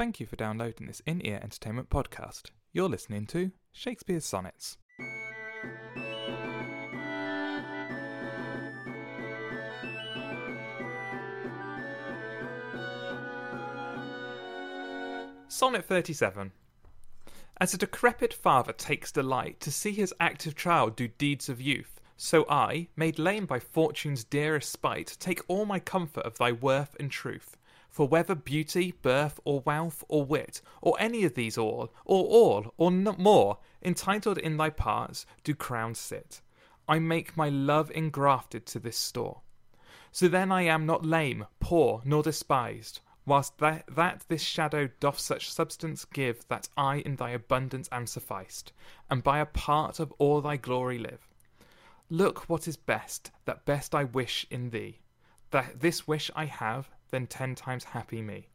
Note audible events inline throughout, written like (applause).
Thank you for downloading this in ear entertainment podcast. You're listening to Shakespeare's Sonnets. Sonnet 37. As a decrepit father takes delight to see his active child do deeds of youth, so I, made lame by fortune's dearest spite, take all my comfort of thy worth and truth. For whether beauty, birth, or wealth, or wit, or any of these all, or all, or more, entitled in thy parts, do crowned sit, I make my love engrafted to this store. So then I am not lame, poor, nor despised, whilst that, that this shadow doth such substance give that I in thy abundance am sufficed, and by a part of all thy glory live. Look what is best, that best I wish in thee. That this wish I have, then ten times happy me.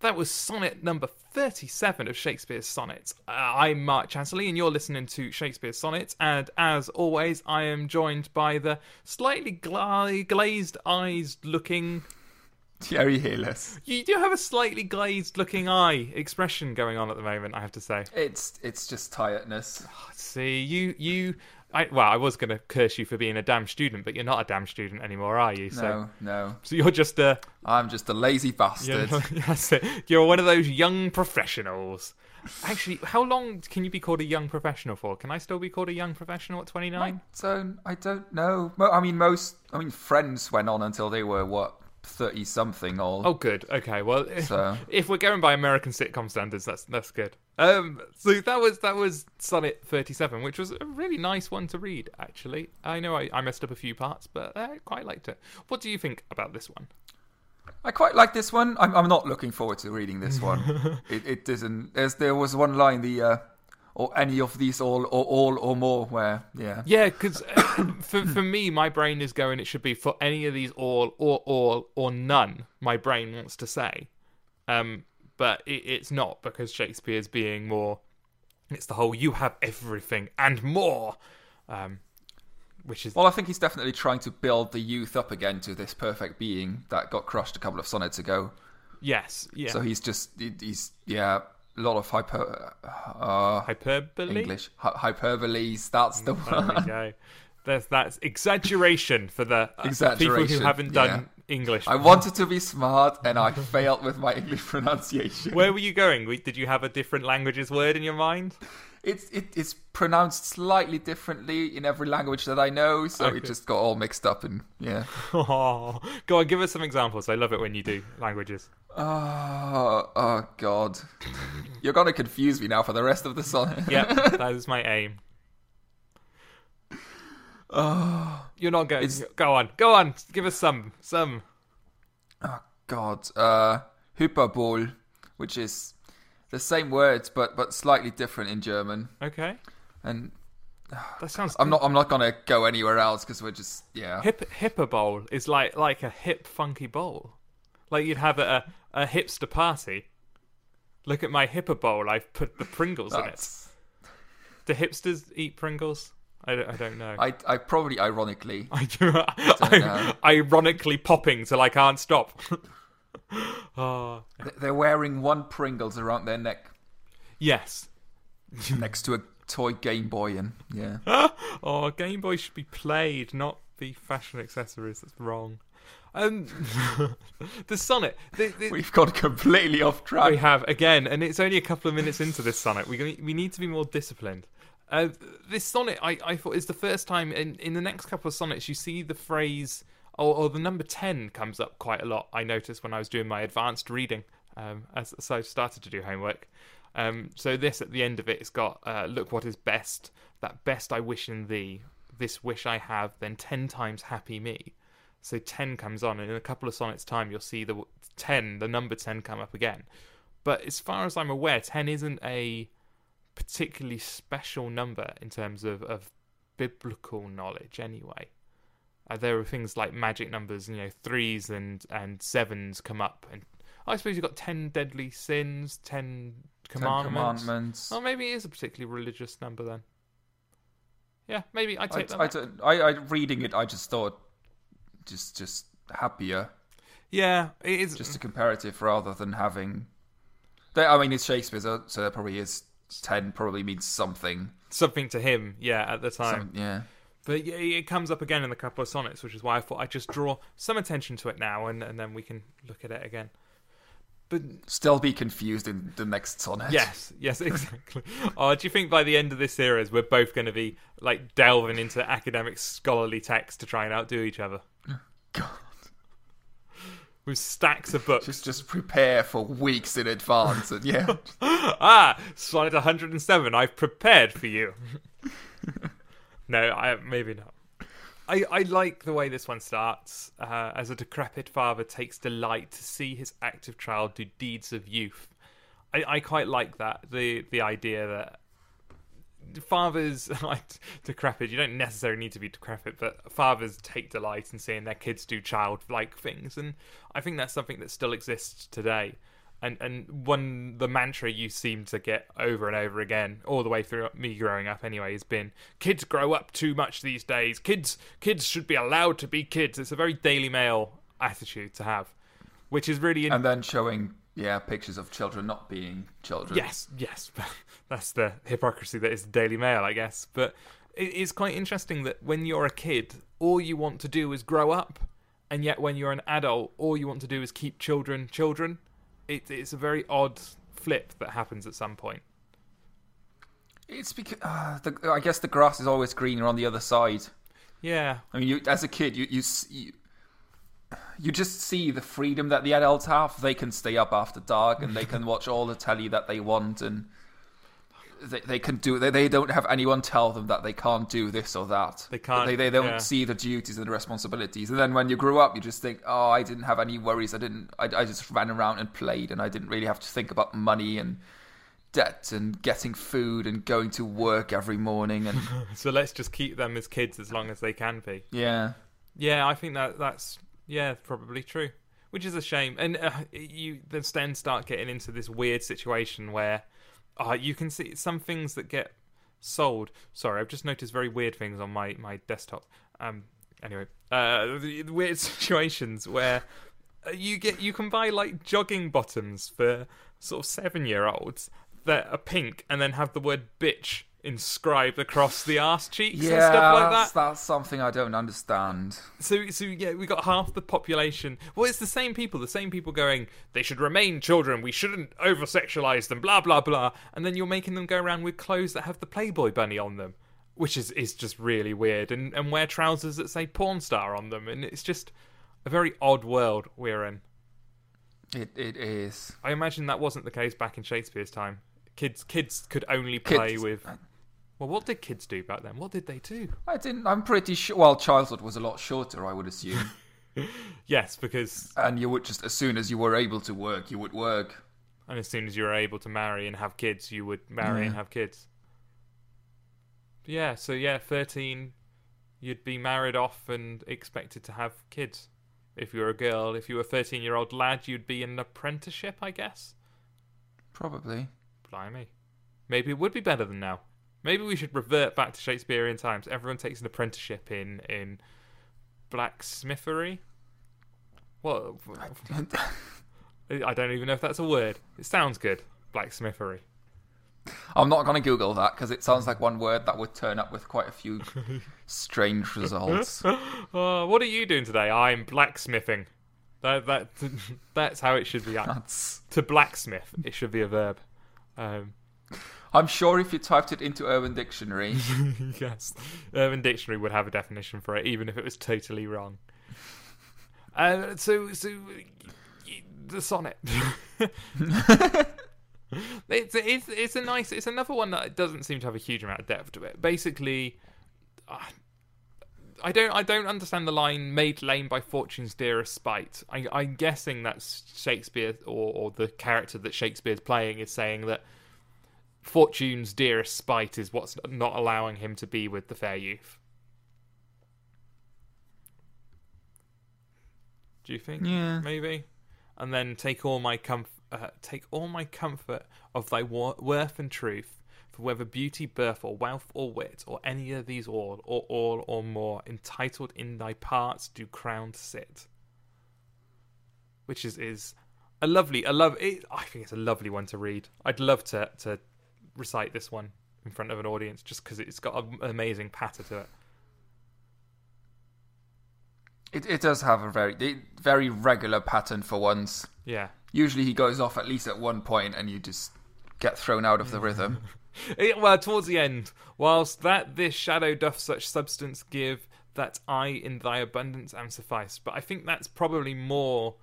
That was sonnet number 37 of Shakespeare's Sonnets. Uh, I'm Mark Chatterley, and you're listening to Shakespeare's Sonnets. And as always, I am joined by the slightly gla- glazed eyes looking. Thierry Hearless. You do have a slightly glazed looking eye expression going on at the moment, I have to say. It's it's just tiredness. See, you you I, well, I was going to curse you for being a damn student, but you're not a damn student anymore, are you? So, No, no. so you're just a I'm just a lazy bastard. (laughs) you're, that's it. You're one of those young professionals. Actually, how long can you be called a young professional for? Can I still be called a young professional at 29? So I don't know. I mean, most. I mean, friends went on until they were what thirty something. All. Oh, good. Okay. Well, So- if we're going by American sitcom standards, that's that's good. Um, so that was that was Sonnet 37, which was a really nice one to read. Actually, I know I, I messed up a few parts, but I quite liked it. What do you think about this one? I quite like this one. I'm, I'm not looking forward to reading this one. (laughs) it, it doesn't. There's there was one line the. Uh, or any of these all or all or more where yeah Yeah, because (coughs) for for me, my brain is going. It should be for any of these all or all or none. My brain wants to say, um, but it, it's not because Shakespeare's being more. It's the whole you have everything and more, um, which is Well, I think he's definitely trying to build the youth up again to this perfect being that got crushed a couple of sonnets ago. yes, yeah, So he's just he's yeah a lot of hyper uh, hyperbole. English hy- hyperboles. That's the There we one. go. There's that's exaggeration for the uh, people who haven't done. English. I wanted to be smart and I failed with my English (laughs) pronunciation. Where were you going? Did you have a different languages word in your mind? It's it, it's pronounced slightly differently in every language that I know, so Okay. it just got all mixed up and yeah. (laughs) Oh, go on, give us some examples. I love it when you do languages. Oh, oh God, you're gonna confuse me now for the rest of the song. yeah, (laughs) that is my aim. Oh, (sighs) You're not going. It's- Go on, go on. Give us some, some. oh God. Uh, Hyperbol, which is the same words but but slightly different in German, Okay, and (sighs) that sounds. I'm not I'm not gonna go anywhere else because we're just yeah. Hip hipper bowl is like like a hip funky bowl, like you'd have at a, a hipster party. Look at my hipper bowl. I've put the Pringles in it. That's, Do hipsters eat Pringles? I don't, I don't know. I I probably ironically (laughs) I know. I'm ironically popping till I can't stop. (laughs) oh, they're wearing one Pringles around their neck yes. (laughs) next to a toy Game Boy, and yeah. Oh, Game Boy should be played, not be fashion accessories. That's wrong. Um, the sonnet. The, the, We've got completely off track. we have again, and it's only a couple of minutes into this sonnet. We we need to be more disciplined. Uh, this sonnet, I, I thought, is the first time in in the next couple of sonnets you see the phrase or, or the number ten comes up quite a lot. I noticed when I was doing my advanced reading, um, as, as I started to do homework. Um, so this at the end of it, it's got uh, look what is best, that best I wish in thee, this wish I have, then ten times happy me. So ten comes on, and in a couple of sonnets time, you'll see the ten, the number ten, come up again. But as far as I'm aware, ten isn't a particularly special number in terms of, of biblical knowledge, anyway. Uh, there are things like magic numbers, you know, threes and and sevens come up, and I suppose you've got ten deadly sins, 10 commandments. commandments. Oh, maybe it is a particularly religious number then. Yeah, maybe I I, take that. I, don't- I, I reading it. I just thought, just just happier, yeah, it is. just a comparative rather than having They- I mean, it's Shakespeare, so, so there probably is ten. Probably means something. Something to him, yeah, at the time. Some, yeah. But it comes up again in the couple of sonnets, which is why I thought I'd just draw some attention to it now, and, and then we can look at it again. But Still be confused in the next sonnet. yes, yes, (laughs) exactly. oh, do you think by the end of this series we're both going to be like delving into academic scholarly texts to try and outdo each other (laughs) God. With stacks of books? Just just prepare for weeks in advance, and yeah. (laughs) ah, sonnet 107. I've prepared for you. (laughs) no, I maybe not. I, I like the way this one starts. Uh, as a decrepit father takes delight to see his active child do deeds of youth. I, I quite like that the the idea that fathers (laughs) like decrepit. You don't necessarily need to be decrepit, but fathers take delight in seeing their kids do childlike things, and I think that's something that still exists today. And and one the mantra you seem to get over and over again, all the way through me growing up anyway, has been kids grow up too much these days. Kids kids should be allowed to be kids. It's a very Daily Mail attitude to have, which is really in- and then showing yeah pictures of children not being children. Yes, yes. (laughs) That's the hypocrisy that is the Daily Mail, I guess. But it is quite interesting that when you're a kid, all you want to do is grow up. And yet when you're an adult, all you want to do is keep children children. It, it's a very odd flip that happens at some point. It's because uh, the, I guess the grass is always greener on the other side. Yeah, I mean, you as a kid, you you you, you just see the freedom that the adults have. They can stay up after dark and they can (laughs) watch all the telly that they want, and they they can do. They they don't have anyone tell them that they can't do this or that. They can't, They they don't yeah. see the duties and the responsibilities. And then when you grow up, you just think, oh, I didn't have any worries. I didn't. I, I just ran around and played, and I didn't really have to think about money and debt and getting food and going to work every morning and (laughs) so let's just keep them as kids as long as they can be. yeah. Yeah, I think that that's yeah probably true, which is a shame. And uh, you then start getting into this weird situation where uh, you can see some things that get sold. Sorry, I've just noticed very weird things on my my desktop. Um, anyway, uh, weird (laughs) situations where uh, you get you can buy like jogging bottoms for sort of seven year olds that are pink and then have the word bitch inscribed across the arse cheeks and stuff like that. that's, that's something I don't understand. So, so yeah, we got half the population. Well, it's the same people, the same people going, they should remain children, we shouldn't over sexualize them, blah, blah, blah. And then you're making them go around with clothes that have the Playboy bunny on them, which is, is just really weird. And, and wear trousers that say porn star on them. And it's just a very odd world we're in. It it is. I imagine that wasn't the case back in Shakespeare's time. Kids, kids could only play Kids- with. Uh, Well, what did kids do back then? What did they do? I didn't. I'm pretty sure. Well, childhood was a lot shorter, I would assume. (laughs) Yes, because and you would just as soon as you were able to work, you would work. And as soon as you were able to marry and have kids, you would marry and have kids. Yeah, so yeah, 13, you'd be married off and expected to have kids. If you were a girl, if you were a 13 year old lad, you'd be in an apprenticeship, I guess. Probably. Blimey. Maybe it would be better than now. Maybe we should revert back to Shakespearean times. Everyone takes an apprenticeship in, in blacksmithery. What? I don't (laughs) even know if that's a word. It sounds good. Blacksmithery. I'm not going to Google that because it sounds like one word that would turn up with quite a few (laughs) strange results. Oh, (laughs) what are you doing today? I'm blacksmithing. That that that's how it should be. That's. To blacksmith, it should be a verb. Um, I'm sure if you typed it into Urban Dictionary, (laughs) yes, Urban Dictionary would have a definition for it, even if it was totally wrong. Uh, so, so the sonnet. (laughs) it's, it's it's a nice. It's another one that doesn't seem to have a huge amount of depth to it. Basically, uh, I don't I don't understand the line "made lame by fortune's dearest spite." I, I'm guessing that's Shakespeare or, or the character that Shakespeare's playing is saying that fortune's dearest spite is what's not allowing him to be with the fair youth. Do you think? Yeah. maybe. And then take all my comf- uh, take all my comfort of thy wor- worth and truth. For whether beauty, birth, or wealth, or wit, or any of these all, or all, or more, entitled in thy parts do crowned sit. Which is is a lovely, a love. It, I think it's a lovely one to read. I'd love to to recite this one in front of an audience just because it's got an amazing patter to it. It it does have a very very regular pattern for once. Yeah. Usually he goes off at least at one point, and you just get thrown out of the (laughs) rhythm. It- well, towards the end, whilst that this shadow doth such substance give, that I in thy abundance am sufficed. But I think that's probably more.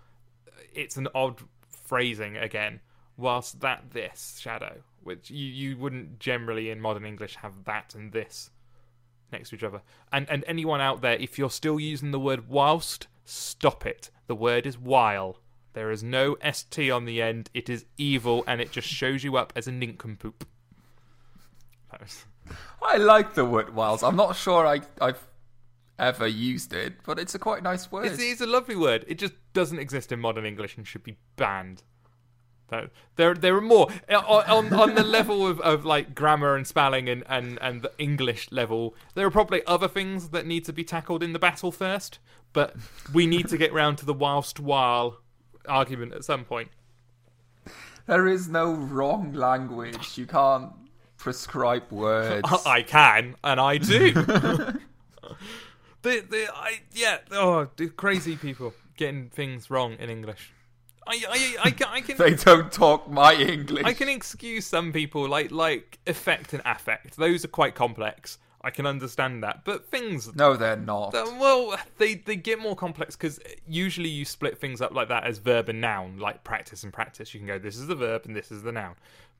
It's an odd phrasing again. Whilst that this shadow, which you you wouldn't generally in modern English have that and this next to each other. And and anyone out there, if you're still using the word whilst, stop it. The word is while. There is no st on the end. It is evil, and it just shows you up as a nincompoop. Was- (laughs) I like the word whilst. I'm not sure I I've ever used it, but it's a quite nice word. It's, it's a lovely word. It just doesn't exist in modern English and should be banned. That- There, there are more eh, on, on, on the level of, of like grammar and spelling and, and, and the English level. There are probably other things that need to be tackled in the battle first, but we need to get round to the whilst while argument at some point. There is no wrong language. You can't prescribe words. (laughs) I can, and I do. (laughs) the, the, I, yeah, oh, crazy people getting things wrong in English. I, I, I, can- I can, (laughs) they don't talk my English. I can excuse some people like like effect and affect. Those are quite complex. I can understand that, but things. No, they're not. uh, Well, they they get more complex because usually you split things up like that as verb and noun, like practice and practice. You can go, this is the verb and this is the noun.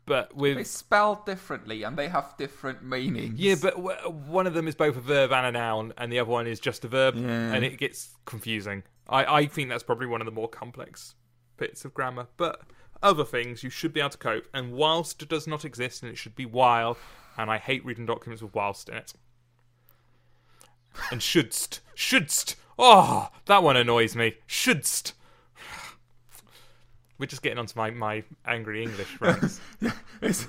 But with They spell differently and they have different meanings. Yeah, but w- one of them is both a verb and a noun, and the other one is just a verb, Yeah. and it gets confusing. I, I think that's probably one of the more complex bits of grammar. But other things you should be able to cope, and whilst does not exist, and it should be while, and I hate reading documents with whilst in it. And shouldst. Shouldst. Oh, that one annoys me. Shouldst. We're just getting onto my, my angry English rants. (laughs)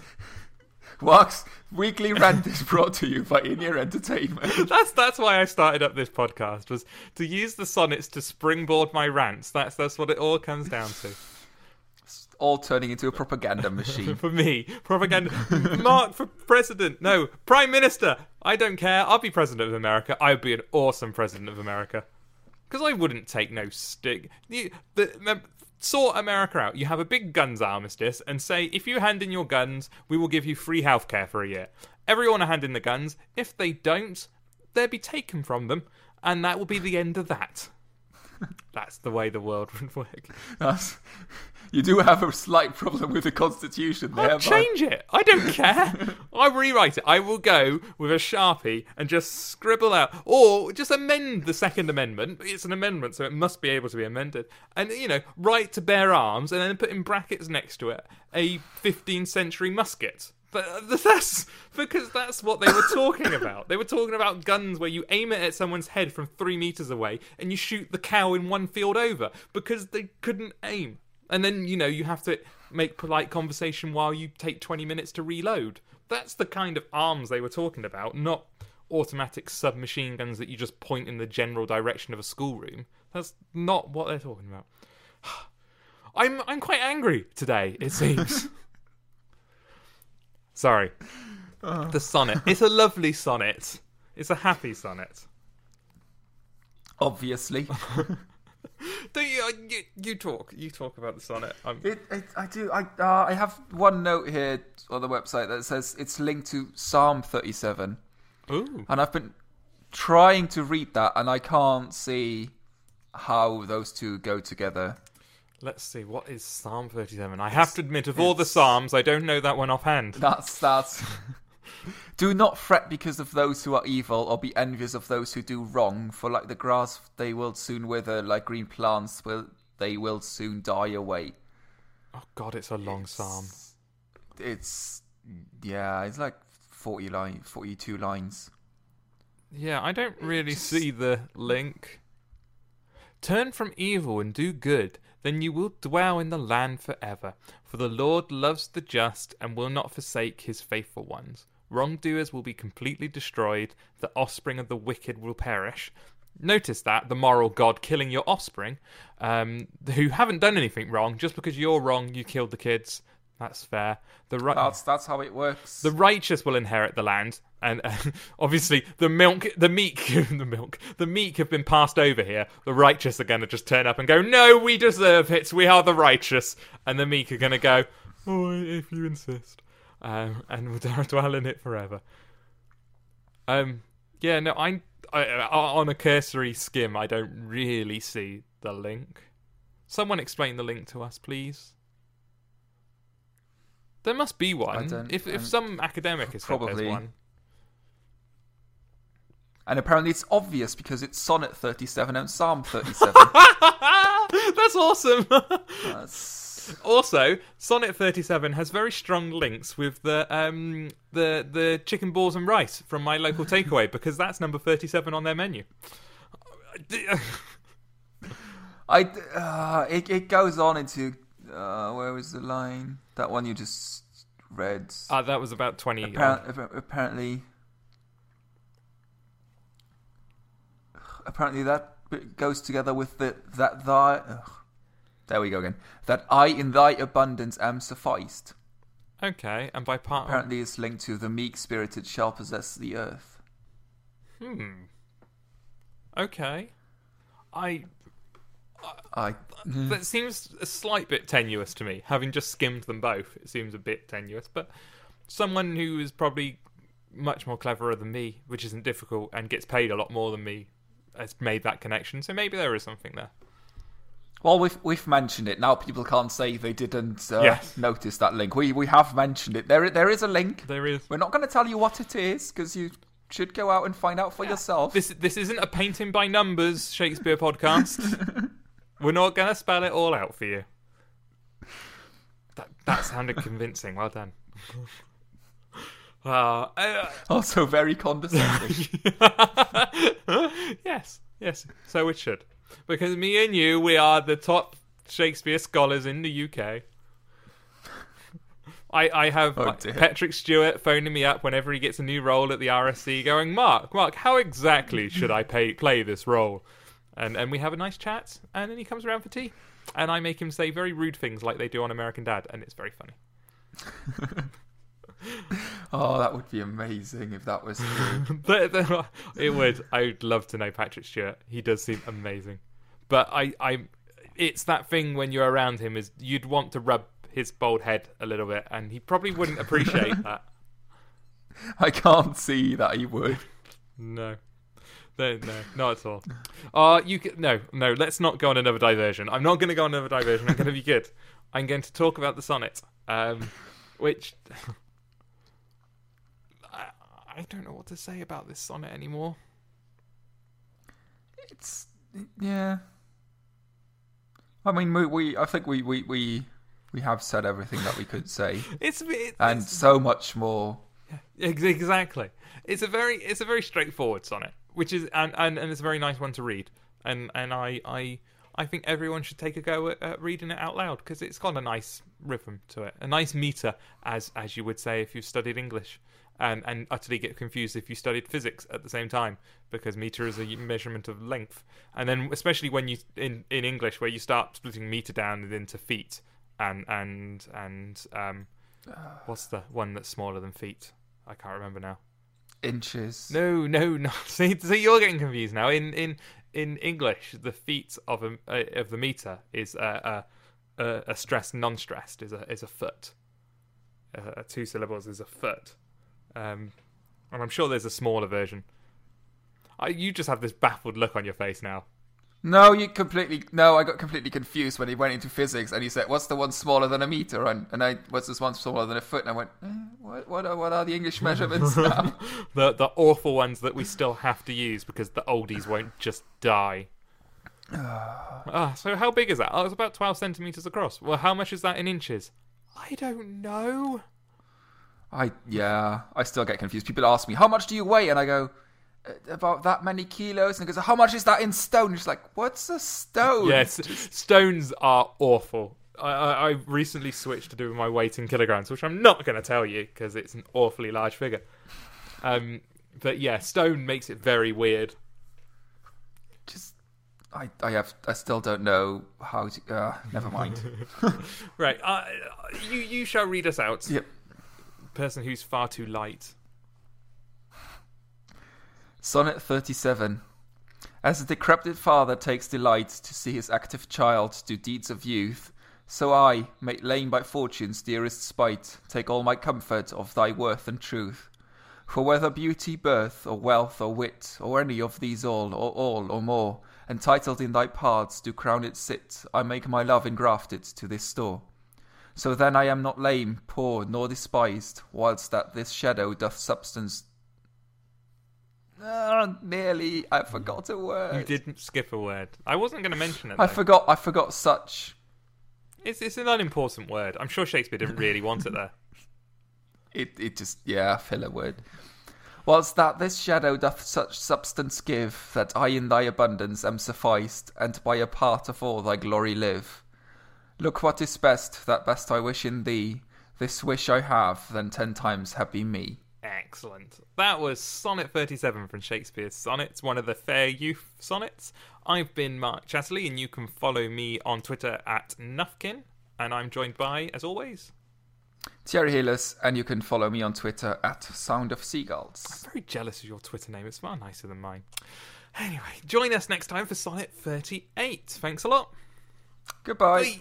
It's- Wax Weekly Rant is brought to you by In Ear Entertainment. (laughs) that's that's why I started up this podcast was to use the sonnets to springboard my rants. That's that's what it all comes down to. All turning into a propaganda machine. (laughs) For me, propaganda. Mark for president. No, prime minister. I don't care. I'll be president of America. I would be an awesome president of America. Because I wouldn't take no stick. The, sort America out. You have a big guns armistice and say, if you hand in your guns, we will give you free healthcare for a year. Everyone will hand in the guns. If they don't, they'll be taken from them, and that will be the end of that. That's the way the world would work. That's, you do have a slight problem with the Constitution there. I'll but- change it. I don't care. I rewrite it. I will go with a sharpie and just scribble out, or just amend the Second Amendment. It's an amendment, so it must be able to be amended. And you know, right to bear arms, and then put in brackets next to it a 15th century musket. But uh, (laughs) that's because that's what they were talking (laughs) about. They were talking about guns where you aim it at someone's head from three meters away and you shoot the cow in one field over because they couldn't aim. And then, you know, you have to make polite conversation while you take 20 minutes to reload. That's the kind of arms they were talking about, not automatic submachine guns that you just point in the general direction of a schoolroom. That's not what they're talking about. (sighs) I'm I'm quite angry today, it seems. (laughs) Sorry. The sonnet. It's a lovely sonnet. It's a happy sonnet. Obviously. (laughs) Do you, uh, you you talk? You talk about the sonnet. I'm, It, it, I do. I uh, I have one note here on the website that says it's linked to Psalm 37, ooh. and I've been trying to read that, and I can't see how those two go together. Let's see. What is Psalm 37? I have to admit, of all the psalms, I don't know that one offhand. That's that's. (laughs) do not fret because of those who are evil, or be envious of those who do wrong. For like the grass, they will soon wither; like green plants, will they will soon die away. Oh God, it's a long psalm. It's yeah, it's like forty line, forty-two lines. Yeah, I don't really see the link. Turn from evil and do good, then you will dwell in the land forever. For the Lord loves the just and will not forsake his faithful ones. Wrongdoers will be completely destroyed, the offspring of the wicked will perish. Notice that the moral god killing your offspring, um, who haven't done anything wrong, just because you're wrong, you killed the kids. That's fair. The right. That's that's how it works. The righteous will inherit the land, and uh, (laughs) obviously the milk, the meek, (laughs) the milk, the meek have been passed over here. The righteous are going to just turn up and go, "No, we deserve it. We are the righteous," and the meek are going to go, "Oh, if you insist," um, and we'll (laughs) dwell in it forever. Um, yeah, no, I, I on a cursory skim, I don't really see the link. Someone explain the link to us, please. There must be one. don't- If if some academic has said probably. one. and apparently it's obvious because it's Sonnet 37 and Psalm (laughs) 37. That's awesome. That's- also, Sonnet 37 has very strong links with the um the the chicken balls and rice from my local (laughs) takeaway because that's number 37 on their menu. I uh, it it goes on into uh, where was the line? That one you just read. Ah, that was about 20. Appar- appa- apparently, apparently that goes together with the that thy. Ugh. There we go again. That I in thy abundance am sufficed. Okay, and by part Apparently, is linked to the meek spirited shall possess the earth. Hmm. Okay. I I that seems a slight bit tenuous to me. Having just skimmed them both, it seems a bit tenuous. But someone who is probably much more cleverer than me, which isn't difficult, and gets paid a lot more than me, has made that connection. So maybe there is something there. Well, we've we've mentioned it. Now people can't say they didn't uh, Yes. notice that link. We we have mentioned it. There there is a link. There is. We're not going to tell you what it is because you should go out and find out for yourself. This this isn't a painting by numbers Shakespeare podcast. (laughs) We're not going to spell it all out for you. That that sounded convincing. Well done. (laughs) Uh, uh, Also very condescending. (laughs) yes, yes. So it should, because me and you, we are the top Shakespeare scholars in the UK. I, I have Oh. Patrick Stewart phoning me up whenever he gets a new role at the RSC, going, "Mark, Mark, how exactly should I pay, play this role?" And and we have a nice chat, and then he comes around for tea, and I make him say very rude things like they do on American Dad, and it's very funny. (laughs) oh, that would be amazing if that was true. (laughs) It would. I'd love to know Patrick Stewart. He does seem amazing. But I, I, it's that thing when you're around him is you'd want to rub his bald head a little bit, and he probably wouldn't appreciate (laughs) that. I can't see that he would. No. No, no, not at all. Uh, you can, no, no. Let's not go on another diversion. I'm not going to go on another diversion. I'm going to be good. I'm going to talk about the sonnet, um, which I, I don't know what to say about this sonnet anymore. It's yeah. I mean, we, we I think we, we, we, we have said everything that we could say, (laughs) It's, it, and so much more. Ex- Exactly. It's a very it's a very straightforward sonnet, which is and, and, and it's a very nice one to read. And and I I I think everyone should take a go at, at reading it out loud because it's got a nice rhythm to it, a nice meter, as as you would say if you've studied English, and and utterly get confused if you studied physics at the same time because meter is a measurement of length, and then especially when you in in English where you start splitting meter down into feet and and and um, what's the one that's smaller than feet? I can't remember now. Inches. No, no, no. (laughs) See, see, you're getting confused now. In in in English, the feet of a uh, of the meter is a a, a, a stressed non-stressed is a is a foot. Uh, two syllables is a foot, um, and I'm sure there's a smaller version. I, you just have this baffled look on your face now. No, you completely. No, I got completely confused when he went into physics and he said, "What's the one smaller than a meter?" And and I, "What's this one smaller than a foot?" And I went, eh, "What? What are, what are the English (laughs) measurements now?" (laughs) The the awful ones that we still have to use because the oldies won't just die. (sighs) Ah, so how big is that? Oh, it's about twelve centimeters across. Well, how much is that in inches? I don't know. I yeah, I still get confused. People ask me, "How much do you weigh?" And I go, "Uh, "About that many kilos." And goes, "How much is that in stone?" It's like, "What's a stone?" Yes, stones are awful. I, I, I recently switched to doing my weight in kilograms, which I'm not going to tell you because it's an awfully large figure. Um, but yeah, stone makes it very weird just I I have I still don't know how to. Uh, never mind. (laughs) Right. Uh, you you shall read us out. yep. Person who's far too light. Sonnet 37. As a decrepit father takes delight to see his active child do deeds of youth, so I, made lame by fortune's dearest spite, take all my comfort of thy worth and truth. For whether beauty, birth, or wealth, or wit, or any of these all, or all, or more, entitled in thy parts do crown it sit, I make my love engrafted to this store. So then I am not lame, poor, nor despised, whilst that this shadow doth substance Ah, nearly. I forgot a word. You didn't skip a word. I wasn't going to mention it. I though. forgot. I forgot such. It's it's an unimportant word. I'm sure Shakespeare didn't really want it there. (laughs) It. It just. Yeah, filler word. Whilst that this shadow doth such substance give, that I in thy abundance am sufficed, and by a part of all thy glory live. Look what is best, that best I wish in thee. This wish I have, then ten times happy me. Excellent. That was Sonnet 37 from Shakespeare's Sonnets, one of the Fair Youth sonnets. I've been Mark Chatterley, and you can follow me on Twitter at Nufkin. And I'm joined by, as always, Thierry Hillis, and you can follow me on Twitter at Sound of Seagulls. I'm very jealous of your Twitter name. It's far nicer than mine. Anyway, join us next time for Sonnet 38. Thanks a lot. Goodbye. Bye.